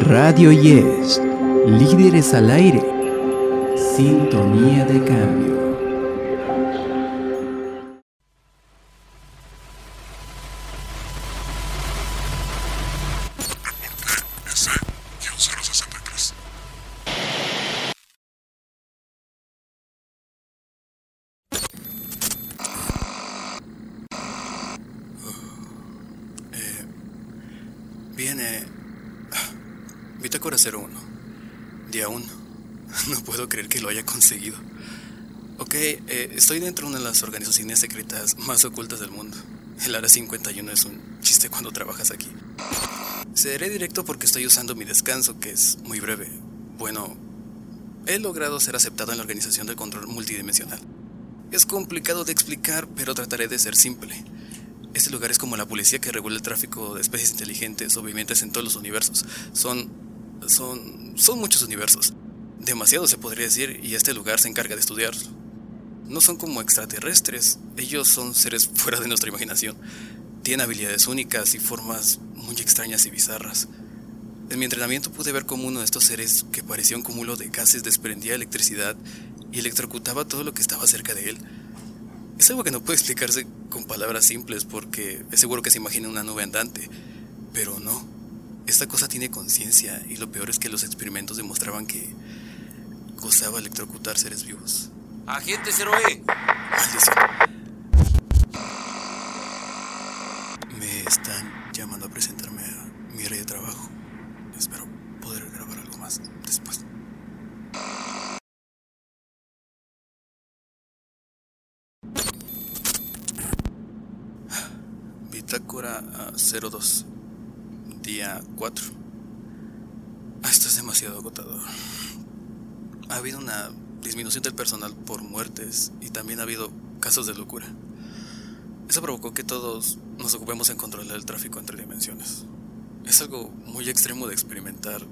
Radio Yes, líderes al aire, sintonía de cambio. Viene. Bitácora 01. Día 1. No puedo creer que lo haya conseguido. Ok, eh, estoy dentro de una de las organizaciones secretas más ocultas del mundo. El Área 51 es un chiste cuando trabajas aquí. Seré directo porque estoy usando mi descanso, que es muy breve. Bueno, he logrado ser aceptado en la organización del control multidimensional. Es complicado de explicar, pero trataré de ser simple. Este lugar es como la policía que regula el tráfico de especies inteligentes o vivientes en todos los universos. Son. Son. son muchos universos. Demasiado se podría decir, y este lugar se encarga de estudiarlo. No son como extraterrestres, ellos son seres fuera de nuestra imaginación. Tienen habilidades únicas y formas muy extrañas y bizarras. En mi entrenamiento pude ver cómo uno de estos seres, que parecía un cúmulo de gases, desprendía electricidad y electrocutaba todo lo que estaba cerca de él. Es algo que no puede explicarse con palabras simples porque es seguro que se imagina una nube andante, pero no. Esta cosa tiene conciencia y lo peor es que los experimentos demostraban que gozaba electrocutar seres vivos. Agente 0E. Maldición. Me están llamando a presentarme a mi área de trabajo. Espero poder grabar algo más después. Bitácora ah, 02, día 4. Ah, Esto es demasiado agotador. Ha habido una disminución del personal por muertes y también ha habido casos de locura. Eso provocó que todos nos ocupemos en controlar el tráfico entre dimensiones. Es algo muy extremo de experimentar.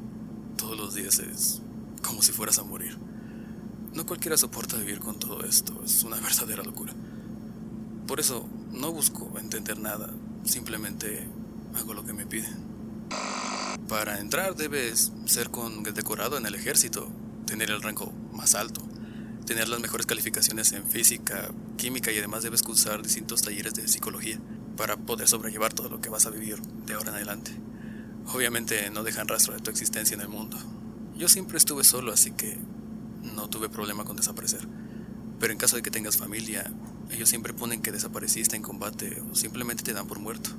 Todos los días es como si fueras a morir. No cualquiera soporta vivir con todo esto, es una verdadera locura. Por eso no busco entender nada, simplemente hago lo que me piden. Para entrar debes ser con decorado en el ejército, tener el rango más alto, tener las mejores calificaciones en física, química y además debes cursar distintos talleres de psicología para poder sobrellevar todo lo que vas a vivir de ahora en adelante. Obviamente no dejan rastro de tu existencia en el mundo. Yo siempre estuve solo, así que no tuve problema con desaparecer. Pero en caso de que tengas familia, ellos siempre ponen que desapareciste en combate o simplemente te dan por muerto.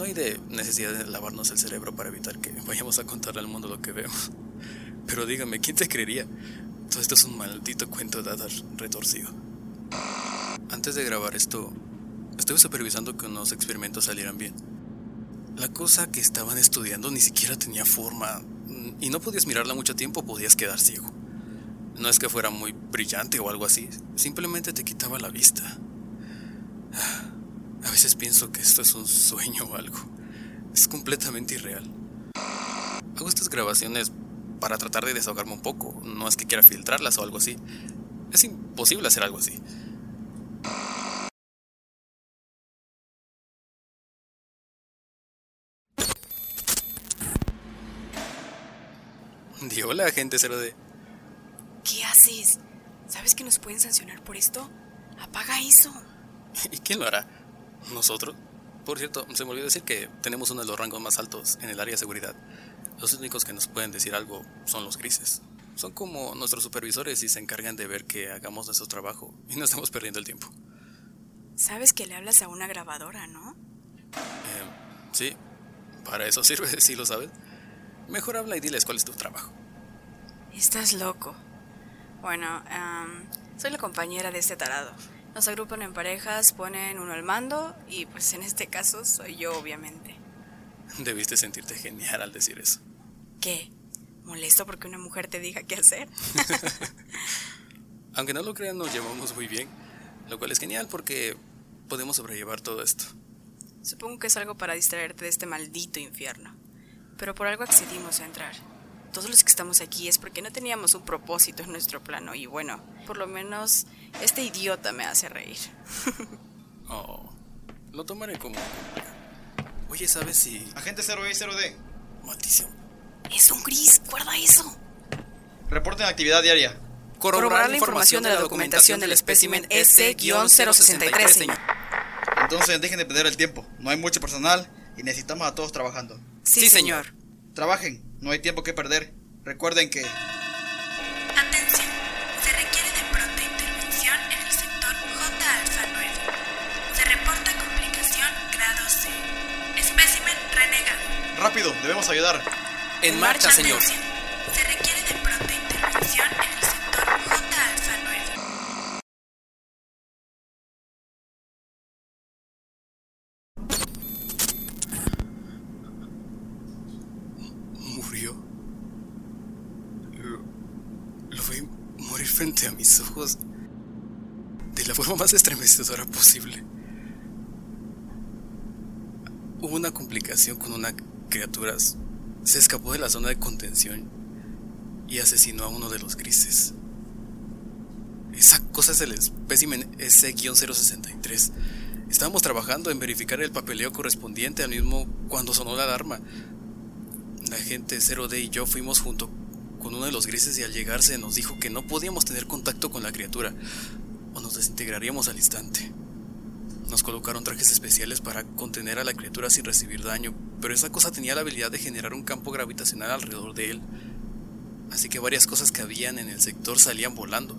No hay de necesidad de lavarnos el cerebro para evitar que vayamos a contarle al mundo lo que vemos. Pero dígame, ¿quién te creería? Todo esto es un maldito cuento de hadas retorcido. Antes de grabar esto, estuve supervisando que unos experimentos salieran bien. La cosa que estaban estudiando ni siquiera tenía forma, y no podías mirarla mucho tiempo, podías quedar ciego. No es que fuera muy brillante o algo así, simplemente te quitaba la vista. A veces pienso que esto es un sueño o algo. Es completamente irreal. Hago estas grabaciones para tratar de desahogarme un poco, no es que quiera filtrarlas o algo así. Es imposible hacer algo así. Di hola, agente 0D. ¿Qué haces? ¿Sabes que nos pueden sancionar por esto? Apaga eso. ¿Y quién lo hará? ¿Nosotros? Por cierto, se me olvidó decir que tenemos uno de los rangos más altos en el área de seguridad. Los únicos que nos pueden decir algo son los grises. Son como nuestros supervisores y se encargan de ver que hagamos nuestro trabajo y no estamos perdiendo el tiempo. Sabes que le hablas a una grabadora, ¿no? Eh, sí, para eso sirve, si lo sabes. Mejor habla y diles cuál es tu trabajo. Estás loco. Bueno, em, soy la compañera de este tarado. Nos agrupan en parejas, ponen uno al mando y pues en este caso soy yo, obviamente. Debiste sentirte genial al decir eso. ¿Qué? ¿Molesto porque una mujer te diga qué hacer? Aunque no lo crean, nos llevamos muy bien, lo cual es genial porque podemos sobrellevar todo esto. Supongo que es algo para distraerte de este maldito infierno. Pero por algo accedimos a entrar. Todos los que estamos aquí es porque no teníamos un propósito en nuestro plano y bueno, por lo menos este idiota me hace reír. Oh, lo tomaré como... Oye, ¿sabes si... Agente 0E 0D. Maldición. Es un gris, guarda eso. Reporten actividad diaria. Corroborar la información de la documentación del espécimen S-063, señor. Entonces dejen de perder el tiempo. No hay mucho personal y necesitamos a todos trabajando. Sí, señor. Trabajen, no hay tiempo que perder. Recuerden que... Atención, se requiere de pronta intervención en el sector J alfa 9. Se reporta complicación grado C. Espécimen renegado. Rápido, debemos ayudar. En marcha, señor. Frente a mis ojos de la forma más estremecedora posible. Hubo una complicación con una criatura. Se escapó de la zona de contención y asesinó a uno de los grises. Esa cosa es el espécimen S-063. Estábamos trabajando en verificar el papeleo correspondiente al mismo cuando sonó la alarma. La gente 0D y yo fuimos junto con uno de los grises y al llegarse nos dijo que no podíamos tener contacto con la criatura o nos desintegraríamos al instante. Nos colocaron trajes especiales para contener a la criatura sin recibir daño, pero esa cosa tenía la habilidad de generar un campo gravitacional alrededor de él. Así que varias cosas que habían en el sector salían volando.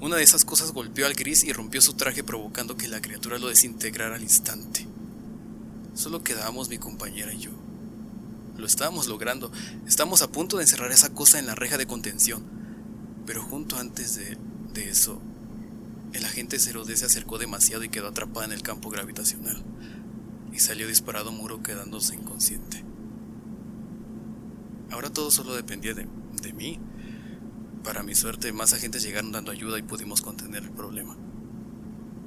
Una de esas cosas golpeó al gris y rompió su traje provocando que la criatura lo desintegrara al instante. Solo quedábamos mi compañera y yo. Lo estábamos logrando. Estábamos a punto de encerrar esa cosa en la reja de contención. Pero junto antes de, de eso, el agente 0D se acercó demasiado y quedó atrapada en el campo gravitacional. Y salió disparado muro quedándose inconsciente. Ahora todo solo dependía de, de mí. Para mi suerte, más agentes llegaron dando ayuda y pudimos contener el problema.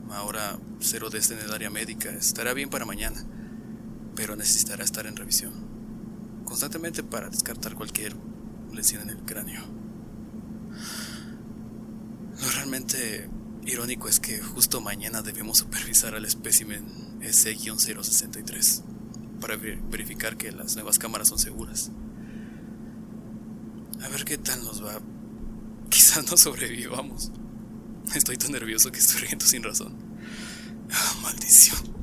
Ahora 0D está en el área médica. Estará bien para mañana. Pero necesitará estar en revisión. Constantemente para descartar cualquier lesión en el cráneo. Lo realmente irónico es que justo mañana debemos supervisar al espécimen S-063 para ver- verificar que las nuevas cámaras son seguras. A ver qué tal nos va. Quizás no sobrevivamos. Estoy tan nervioso que estoy riendo sin razón. Ah, maldición.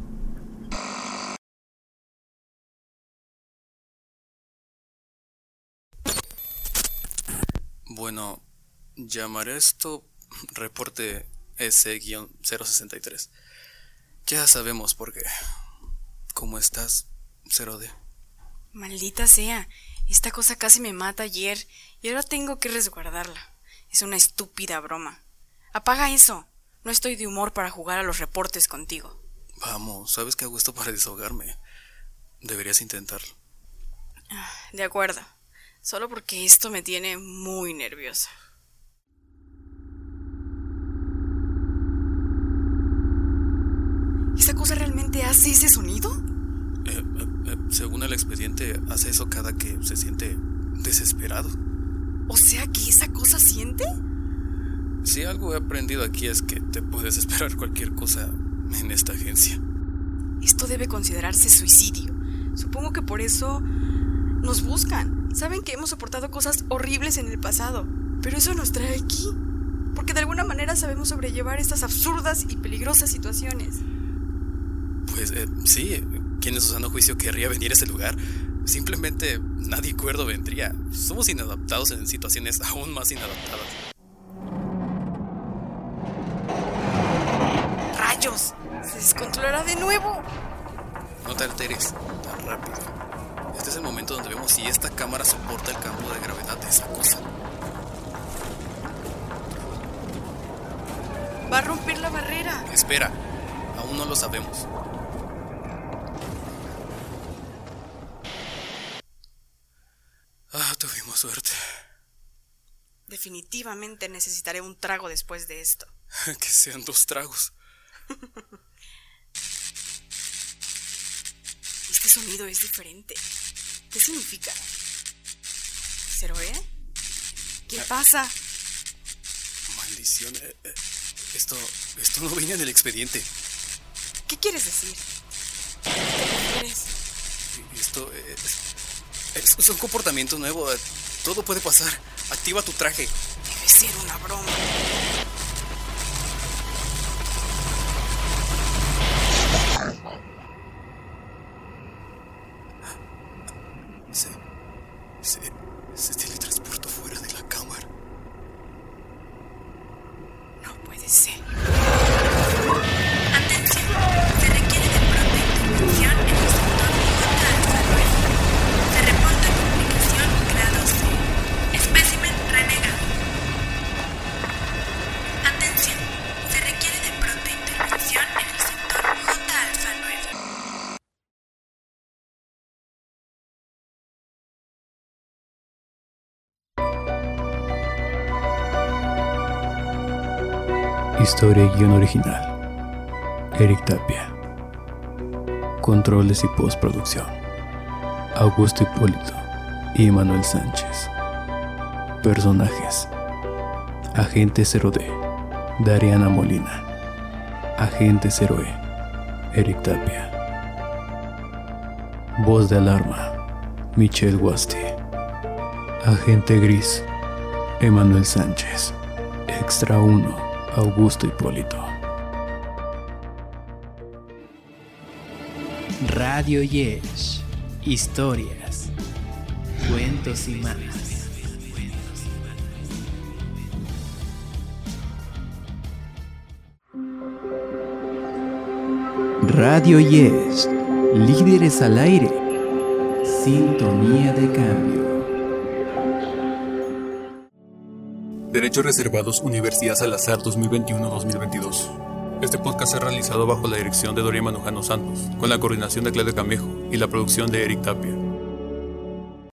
Bueno, llamaré esto reporte S-063. Ya sabemos por qué. ¿Cómo estás, 0D? Maldita sea, esta cosa casi me mata ayer y ahora tengo que resguardarla. Es una estúpida broma. Apaga eso. No estoy de humor para jugar a los reportes contigo. Vamos, sabes que hago esto para desahogarme. Deberías intentarlo. De acuerdo. Solo porque esto me tiene muy nerviosa. ¿Esa cosa realmente hace ese sonido? Eh, eh, eh, según el expediente, hace eso cada que se siente desesperado. O sea que esa cosa siente. Si algo he aprendido aquí es que te puedes esperar cualquier cosa en esta agencia. Esto debe considerarse suicidio. Supongo que por eso nos buscan. Saben que hemos soportado cosas horribles en el pasado, pero eso nos trae aquí. Porque de alguna manera sabemos sobrellevar estas absurdas y peligrosas situaciones. Pues eh, sí, ¿quién en su sano juicio querría venir a ese lugar? Simplemente nadie cuerdo vendría. Somos inadaptados en situaciones aún más inadaptadas. ¡Rayos! ¡Se descontrolará de nuevo! No te alteres tan rápido. Es el momento donde vemos si esta cámara soporta el campo de gravedad de esa cosa. Va a romper la barrera. Espera, aún no lo sabemos. Ah, tuvimos suerte. Definitivamente necesitaré un trago después de esto. Que sean dos tragos. Este sonido es diferente. ¿Qué significa? ¿Cero E? ¿Qué pasa? Maldición. eh, eh, Esto, esto no viene en el expediente. ¿Qué quieres decir? ¿Qué quieres? Esto es... Es, un comportamiento nuevo. eh, Todo puede pasar. Activa tu traje. Debe ser una broma. Historia y guion original. Eric Tapia. Controles y postproducción. Augusto Hipólito y Manuel Sánchez. Personajes. Agente 0D. Dariana Molina. Agente 0E. Eric Tapia. Voz de alarma. Michelle Guasti. Agente Gris. Emanuel Sánchez. Extra 1. Augusto Hipólito. Radio Yesh. Historias. Cuentos y más. Radio Yes. Líderes al aire. Sintonía de cambio. Derechos Reservados Universidad Salazar 2021-2022. Este podcast es realizado bajo la dirección de Doria Manujano Santos, con la coordinación de Claudio Camejo y la producción de Eric Tapia.